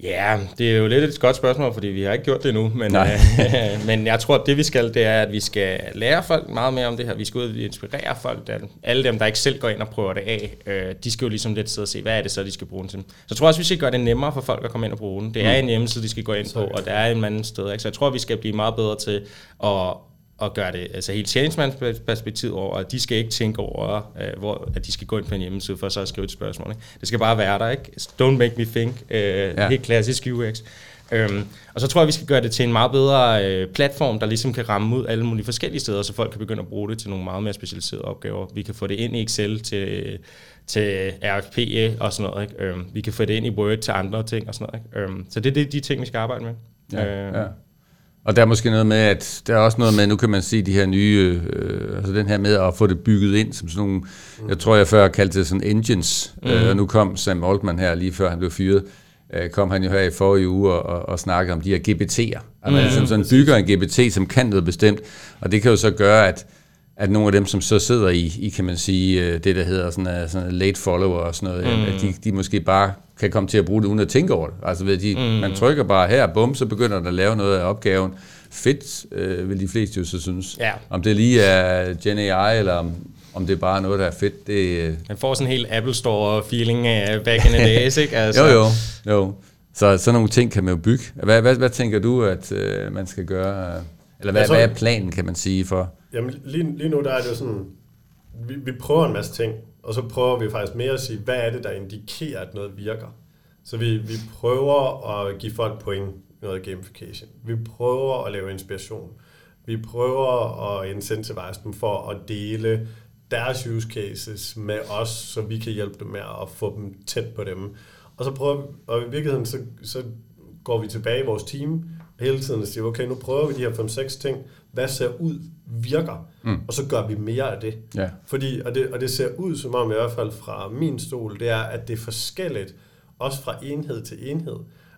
Ja, det er jo lidt et godt spørgsmål, fordi vi har ikke gjort det endnu, men, øh, men jeg tror, at det vi skal, det er, at vi skal lære folk meget mere om det her. Vi skal ud og inspirere folk. Der, alle dem, der ikke selv går ind og prøver det af, øh, de skal jo ligesom lidt sidde og se, hvad er det så, de skal bruge den til. Så jeg tror også, vi skal gøre det nemmere for folk at komme ind og bruge den. Det er mm. en hjemmeside, de skal gå ind på, og der er en anden sted. Ikke? Så jeg tror, vi skal blive meget bedre til at at gøre det altså helt tjeningsmandsperspektiv over, at de skal ikke tænke over, uh, hvor, at de skal gå ind på en hjemmeside for så at skrive et spørgsmål. Ikke? Det skal bare være der, ikke? Don't make me think. Uh, ja. Helt klassisk UX. Øhm, og så tror jeg, vi skal gøre det til en meget bedre uh, platform, der ligesom kan ramme ud alle mulige forskellige steder, så folk kan begynde at bruge det til nogle meget mere specialiserede opgaver. Vi kan få det ind i Excel til, til RFP og sådan noget. Ikke? Um, vi kan få det ind i Word til andre ting og sådan noget. Ikke? Um, så det er det, de ting, vi skal arbejde med. Ja, uh, ja. Og der er måske noget med, at der er også noget med, nu kan man se de her nye, øh, altså den her med at få det bygget ind som sådan nogle, mm. jeg tror jeg før kaldte det sådan engines, mm. øh, og nu kom Sam Altman her lige før han blev fyret, øh, kom han jo her i forrige uge og, og, og snakkede om de her GBT'er. Man mm. ligesom sådan bygger en GBT, som kan noget bestemt, og det kan jo så gøre, at at nogle af dem, som så sidder i, i kan man sige, øh, det der hedder sådan, sådan late follower og sådan noget, mm. at de, de måske bare kan komme til at bruge det uden at tænke over det. Altså ved de, mm. man trykker bare her, bum, så begynder der at lave noget af opgaven. Fedt, øh, vil de fleste jo så synes. Ja. Om det lige er Gen AI, eller om, om det er bare noget, der er fedt. Det, øh... Man får sådan en helt Apple Store-feeling af back in the days, ikke? Altså. jo, jo, jo. Så sådan nogle ting kan man jo bygge. Hvad, hvad, hvad tænker du, at øh, man skal gøre? Eller hvad, tror, hvad er planen, kan man sige, for? Jamen, lige, lige nu der er det jo sådan, vi, vi prøver en masse ting, og så prøver vi faktisk mere at sige, hvad er det, der indikerer, at noget virker. Så vi, vi prøver at give folk point noget gamification. Vi prøver at lave inspiration. Vi prøver at incentivize dem for at dele deres use cases med os, så vi kan hjælpe dem med at få dem tæt på dem. Og så prøver og i virkeligheden, så, så går vi tilbage i vores team hele tiden og siger, okay, nu prøver vi de her 5-6 ting, hvad ser ud, virker, mm. og så gør vi mere af det. Ja. Fordi, og, det. Og det ser ud som om, i hvert fald fra min stol, det er, at det er forskelligt, også fra enhed til enhed.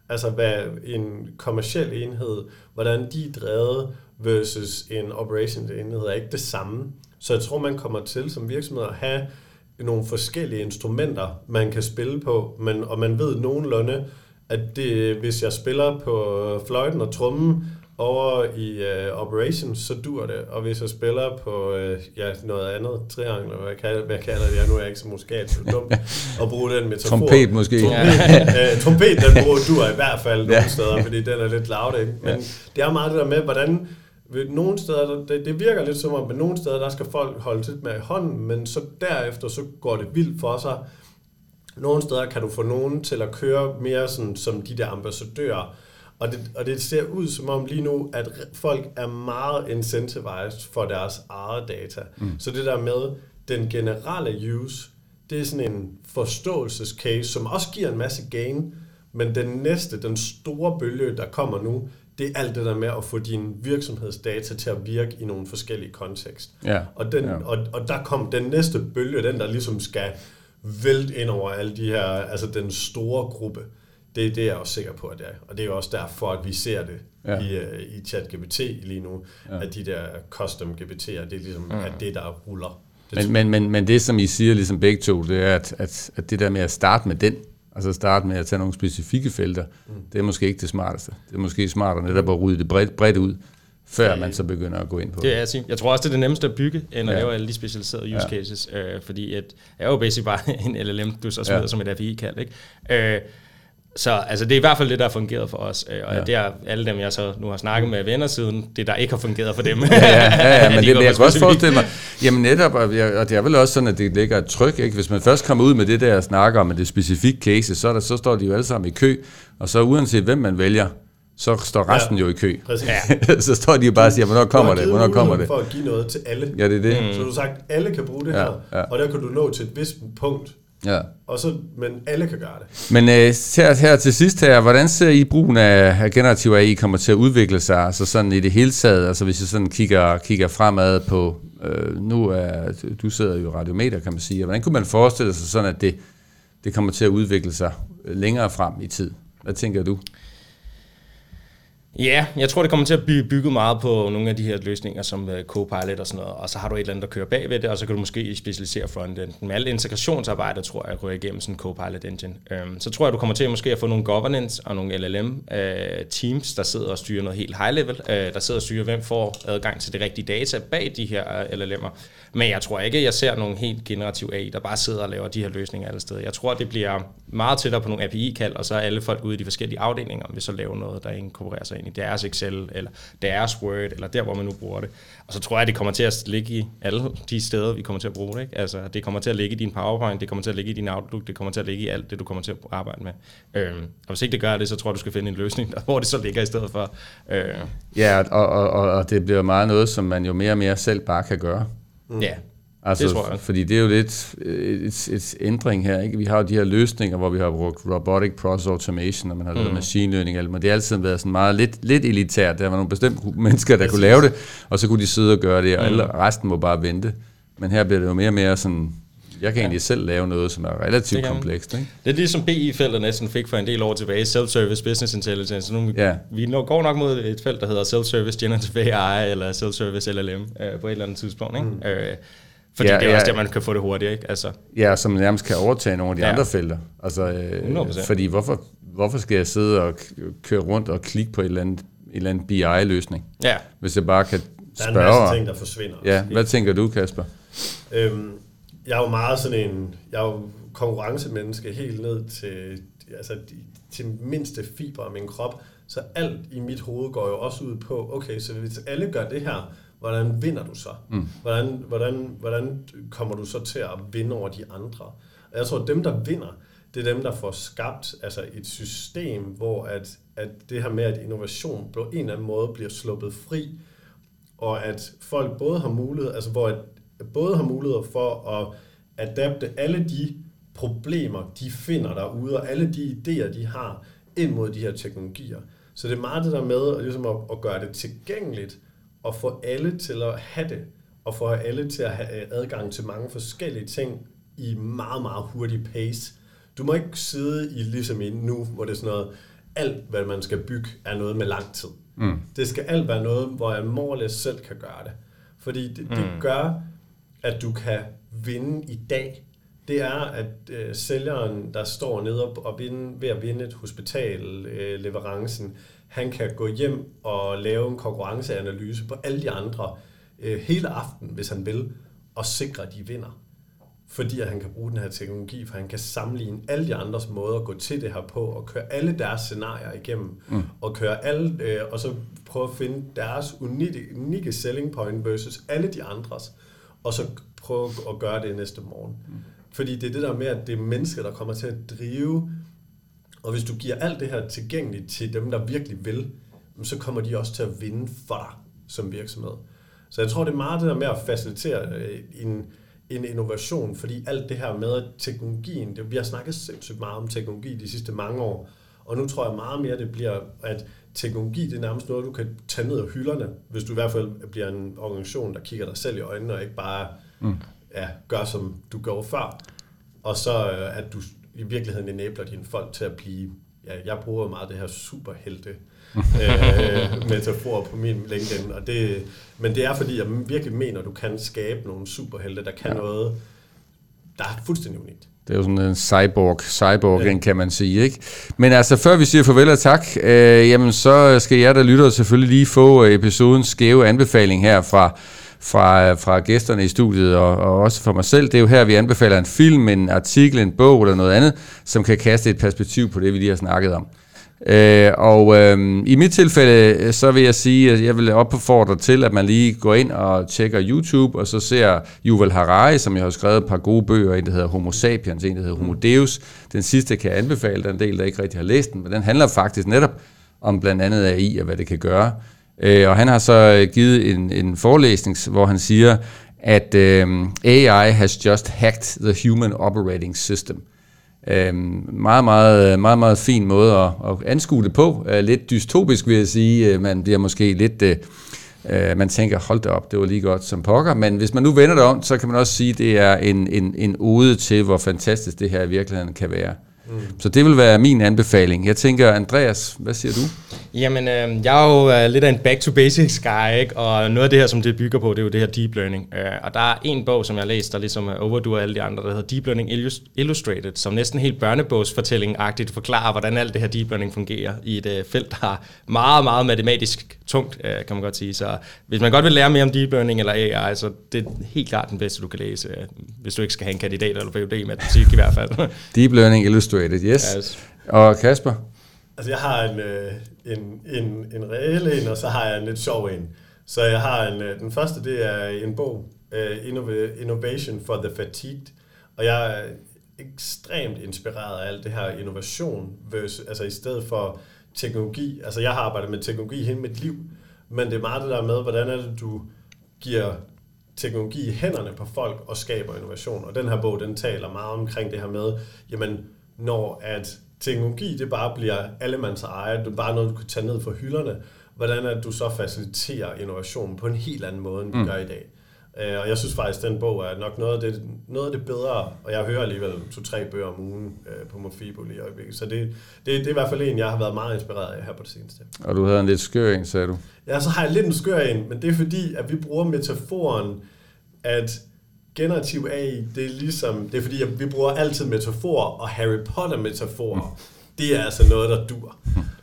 Altså hvad en kommersiel enhed, hvordan de er drevet versus en operations enhed, er ikke det samme. Så jeg tror, man kommer til som virksomhed at have nogle forskellige instrumenter, man kan spille på, men, og man ved nogenlunde, at det, hvis jeg spiller på fløjten og trummen, over i uh, Operations, så dur det. Og hvis jeg spiller på uh, ja, noget andet, triangel, hvad, kan, hvad kalder det? Jeg nu er jeg ikke så muskat, så dumt at bruge den metafor. Trompet måske. Trompet, uh, trompet den bruger dur i hvert fald nogle steder, fordi den er lidt loud, ikke? Men ja. det er meget det der med, hvordan nogle steder, det, det virker lidt som om, at nogle steder, der skal folk holde til med hånden, men så derefter, så går det vildt for sig. Nogle steder kan du få nogen til at køre mere sådan, som de der ambassadører, og det, og det ser ud som om lige nu, at folk er meget incentivized for deres eget data. Mm. Så det der med den generelle use, det er sådan en forståelsescase, som også giver en masse gain, men den næste, den store bølge, der kommer nu, det er alt det der med at få din virksomhedsdata til at virke i nogle forskellige kontekst. Ja. Og, den, ja. og, og der kom den næste bølge, den der ligesom skal vælte ind over alle de her, altså den store gruppe. Det, det er jeg også sikker på, at det er. Og det er jo også derfor, at vi ser det ja. i, uh, i ChatGPT lige nu, ja. at de der custom GPT'er, det er ligesom ja. at det, der ruller. Det men, men, men, men det, som I siger, ligesom begge to, det er, at, at, at det der med at starte med den, altså starte med at tage nogle specifikke felter, mm. det er måske ikke det smarteste. Det er måske smartere netop at rydde det bredt, bredt ud, før ja, man så begynder at gå ind på det. Er jeg, jeg tror også, det er det nemmeste at bygge, end at ja. lave alle de specialiserede use ja. cases, øh, fordi at, er jo basic bare en LLM, du så smider ja. som et API-kald. Ikke? Øh, så altså, det er i hvert fald det, der har fungeret for os. Øh, og ja. det er alle dem, jeg så nu har snakket med venner siden, det der ikke har fungeret for dem. ja, ja, ja, men det, det jeg kan også forestille mig, jamen netop, og, jeg, og det er vel også sådan, at det ligger et tryk, ikke? hvis man først kommer ud med det der og snakker om det specifikke case, så, der, så står de jo alle sammen i kø, og så uanset hvem man vælger, så står resten ja, jo i kø. Ja. så står de jo bare og siger, hvornår kommer det, hvornår kommer det. for at give noget til alle. Ja, det er det. Mm. Så du har sagt, alle kan bruge det ja, her, ja. og der kan du nå til et vist punkt, Ja. Og så, men alle kan gøre det. Men øh, her, her til sidst her, hvordan ser I brugen af, generativ AI kommer til at udvikle sig, altså sådan i det hele taget, altså hvis I sådan kigger, kigger fremad på, øh, nu er, du sidder jo i radiometer, kan man sige, og hvordan kunne man forestille sig sådan, at det, det kommer til at udvikle sig længere frem i tid? Hvad tænker du? Ja, jeg tror, det kommer til at blive bygget meget på nogle af de her løsninger, som øh, Copilot og sådan noget, og så har du et eller andet, der kører bagved det, og så kan du måske specialisere frontend. Med alt integrationsarbejde, tror jeg, ryger igennem sådan en Copilot engine. Um, så tror jeg, du kommer til at måske at få nogle governance og nogle LLM-teams, øh, der sidder og styrer noget helt high level, uh, der sidder og styrer, hvem får adgang til det rigtige data bag de her LLM'er. Men jeg tror ikke, jeg ser nogen helt generativ AI, der bare sidder og laver de her løsninger alle steder. Jeg tror, det bliver meget tættere på nogle API-kald, og så er alle folk ude i de forskellige afdelinger, vil så lave noget, der inkorporerer sig ind i deres Excel, eller deres Word, eller der, hvor man nu bruger det. Og så tror jeg, det kommer til at ligge i alle de steder, vi kommer til at bruge det. Ikke? Altså, det kommer til at ligge i din PowerPoint, det kommer til at ligge i din Outlook, det kommer til at ligge i alt det, du kommer til at arbejde med. Øhm, og hvis ikke det gør det, så tror jeg, du skal finde en løsning, der, hvor det så ligger i stedet for. Øh. Ja, og, og, og, og det bliver meget noget, som man jo mere og mere selv bare kan gøre. Mm. Ja, Altså, det tror jeg. Fordi det er jo lidt et, et, et ændring her. Ikke? Vi har jo de her løsninger, hvor vi har brugt robotic process automation, og man har lavet mm. machine learning, men det har altid været sådan meget lidt, lidt elitært. Der var nogle bestemte mennesker, der kunne lave det, og så kunne de sidde og gøre det, og mm. resten må bare vente. Men her bliver det jo mere og mere sådan, jeg kan ja. egentlig selv lave noget, som er relativt komplekst. Ikke? Det er det, som BI-feltet næsten fik for en del år tilbage, Self-Service Business Intelligence. Nu, ja. Vi går nok mod et felt, der hedder Self-Service Generative AI, eller Self-Service LLM, øh, på et eller andet tidspunkt. Ikke? Mm. Øh, fordi ja, det er ja, også der, man kan få det hurtigt, ikke? Altså. Ja, som nærmest kan overtage nogle af de ja. andre felter. Altså, øh, fordi hvorfor, hvorfor skal jeg sidde og køre rundt og klikke på et eller andet, et eller andet BI-løsning? Ja. Hvis jeg bare kan spørge... Der er en masse ting, der forsvinder. Ja, hvad tænker du, Kasper? Øhm, jeg er jo meget sådan en... Jeg er jo konkurrencemenneske helt ned til, altså, til mindste fiber af min krop. Så alt i mit hoved går jo også ud på, okay, så hvis alle gør det her, hvordan vinder du så? Mm. Hvordan, hvordan, hvordan kommer du så til at vinde over de andre? Og jeg tror, at dem, der vinder, det er dem, der får skabt altså et system, hvor at, at det her med, at innovation på en eller anden måde bliver sluppet fri, og at folk både har mulighed, altså hvor at både har muligheder for at adapte alle de problemer, de finder derude, og alle de idéer, de har ind mod de her teknologier. Så det er meget det der med at, ligesom at, at gøre det tilgængeligt, og få alle til at have det, og få alle til at have adgang til mange forskellige ting i meget, meget hurtig pace. Du må ikke sidde i ligesom i nu, hvor det er sådan noget, alt hvad man skal bygge er noget med lang tid. Mm. Det skal alt være noget, hvor jeg mårlæs selv kan gøre det. Fordi det, det mm. gør, at du kan vinde i dag. Det er, at øh, sælgeren, der står nede og, og vinde, ved at vinde et hospital, øh, leverancen, han kan gå hjem og lave en konkurrenceanalyse på alle de andre øh, hele aften, hvis han vil, og sikre, at de vinder fordi at han kan bruge den her teknologi, for han kan sammenligne alle de andres måder at gå til det her på, og køre alle deres scenarier igennem, mm. og køre alle, øh, og så prøve at finde deres unikke, unikke selling point versus alle de andres, og så prøve at gøre det næste morgen. Mm. Fordi det er det der med, at det er mennesker, der kommer til at drive, og hvis du giver alt det her tilgængeligt til dem, der virkelig vil, så kommer de også til at vinde for dig som virksomhed. Så jeg tror, det er meget det der med at facilitere øh, en, en innovation, fordi alt det her med teknologien, det, vi har snakket sindssygt meget om teknologi de sidste mange år, og nu tror jeg meget mere, det bliver, at teknologi det er nærmest noget, du kan tage ned af hylderne, hvis du i hvert fald bliver en organisation, der kigger dig selv i øjnene, og ikke bare mm. ja, gør, som du gjorde før. Og så øh, at du i virkeligheden enabler dine folk til at blive, ja, jeg bruger meget det her superhelte, øh, metafor på min LinkedIn. Og det, men det er fordi, jeg virkelig mener, at du kan skabe nogle superhelte, der kan ja. noget, der er fuldstændig unikt. Det er jo sådan en cyborg, cyborg ja. kan man sige. Ikke? Men altså, før vi siger farvel og tak, øh, jamen så skal jeg, der lytter, selvfølgelig lige få episodens skæve anbefaling her fra, fra, fra gæsterne i studiet, og, og også for mig selv. Det er jo her, vi anbefaler en film, en artikel, en bog eller noget andet, som kan kaste et perspektiv på det, vi lige har snakket om. Øh, og øh, i mit tilfælde, øh, så vil jeg sige, at jeg vil opfordre til, at man lige går ind og tjekker YouTube, og så ser Yuval Harari, som jeg har skrevet et par gode bøger, en der hedder Homo Sapiens, en der hedder Homo Deus. Den sidste kan jeg anbefale, der er en del, der ikke rigtig har læst den, men den handler faktisk netop om blandt andet AI og hvad det kan gøre. Øh, og han har så øh, givet en, en forelæsning, hvor han siger, at øh, AI has just hacked the human operating system. Øh, meget, meget, meget, meget fin måde at, at anskue det på. Øh, lidt dystopisk vil jeg sige. Øh, man bliver måske lidt... Øh, øh, man tænker, hold da op, det var lige godt som pokker. Men hvis man nu vender det om, så kan man også sige, at det er en, en, en ode til, hvor fantastisk det her i virkeligheden kan være. Mm. Så det vil være min anbefaling. Jeg tænker, Andreas, hvad siger du? Jamen, øh, jeg er jo øh, lidt af en back to basics guy, ikke? og noget af det her, som det bygger på, det er jo det her deep learning. Øh, og der er en bog, som jeg har læst, der ligesom overduer alle de andre, der hedder Deep Learning Illustrated, som næsten helt børnebogsfortælling-agtigt forklarer, hvordan alt det her deep learning fungerer i et øh, felt, der er meget, meget matematisk tungt, øh, kan man godt sige. Så hvis man godt vil lære mere om deep learning eller AI, så det er helt klart den bedste, du kan læse, øh, hvis du ikke skal have en kandidat eller PhD i matematik i hvert fald. deep Learning Illustrated, yes. yes. Og Kasper? Altså jeg har en, øh, en, en, en reel en, og så har jeg en lidt sjov en. Så jeg har en, den første, det er en bog, Innovation for the Fatigued, og jeg er ekstremt inspireret af alt det her innovation, versus, altså i stedet for teknologi. Altså jeg har arbejdet med teknologi hele mit liv, men det er meget det der med, hvordan er det, du giver teknologi i hænderne på folk og skaber innovation. Og den her bog, den taler meget omkring det her med, jamen, når at teknologi, det bare bliver allemands eje, det er bare noget, du kan tage ned fra hylderne, hvordan er det, du så faciliterer innovation på en helt anden måde, end vi mm. gør i dag. Øh, og jeg synes faktisk, at den bog er nok noget af det, noget af det bedre, og jeg hører alligevel to-tre bøger om ugen øh, på Mofibo lige i øjeblikket. Så det, det, det er i hvert fald en, jeg har været meget inspireret af her på det seneste. Og du havde en lidt skør en, sagde du? Ja, så har jeg lidt en skør en, men det er fordi, at vi bruger metaforen, at generativ AI, det er ligesom, det er fordi, vi bruger altid metaforer, og Harry Potter-metaforer, det er altså noget, der dur.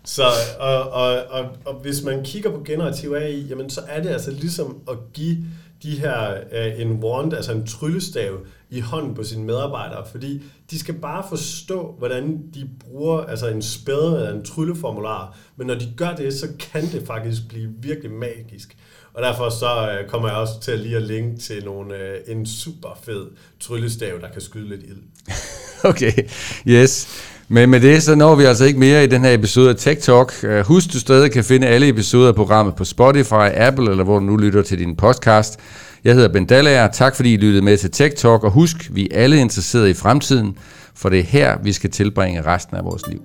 Så, og, og, og, og hvis man kigger på generativ AI, jamen så er det altså ligesom at give de her uh, en wand, altså en tryllestav, i hånden på sine medarbejdere, fordi de skal bare forstå, hvordan de bruger altså en spæde eller en trylleformular, men når de gør det, så kan det faktisk blive virkelig magisk. Og derfor så øh, kommer jeg også til at lige at linke til nogle, øh, en super fed tryllestav, der kan skyde lidt ild. okay, yes. Men med det, så når vi altså ikke mere i den her episode af Tech Talk. Øh, husk, du stadig kan finde alle episoder af programmet på Spotify, Apple eller hvor du nu lytter til din podcast. Jeg hedder Ben Dallager. Tak fordi I lyttede med til Tech Talk, og husk, vi er alle interesserede i fremtiden, for det er her, vi skal tilbringe resten af vores liv.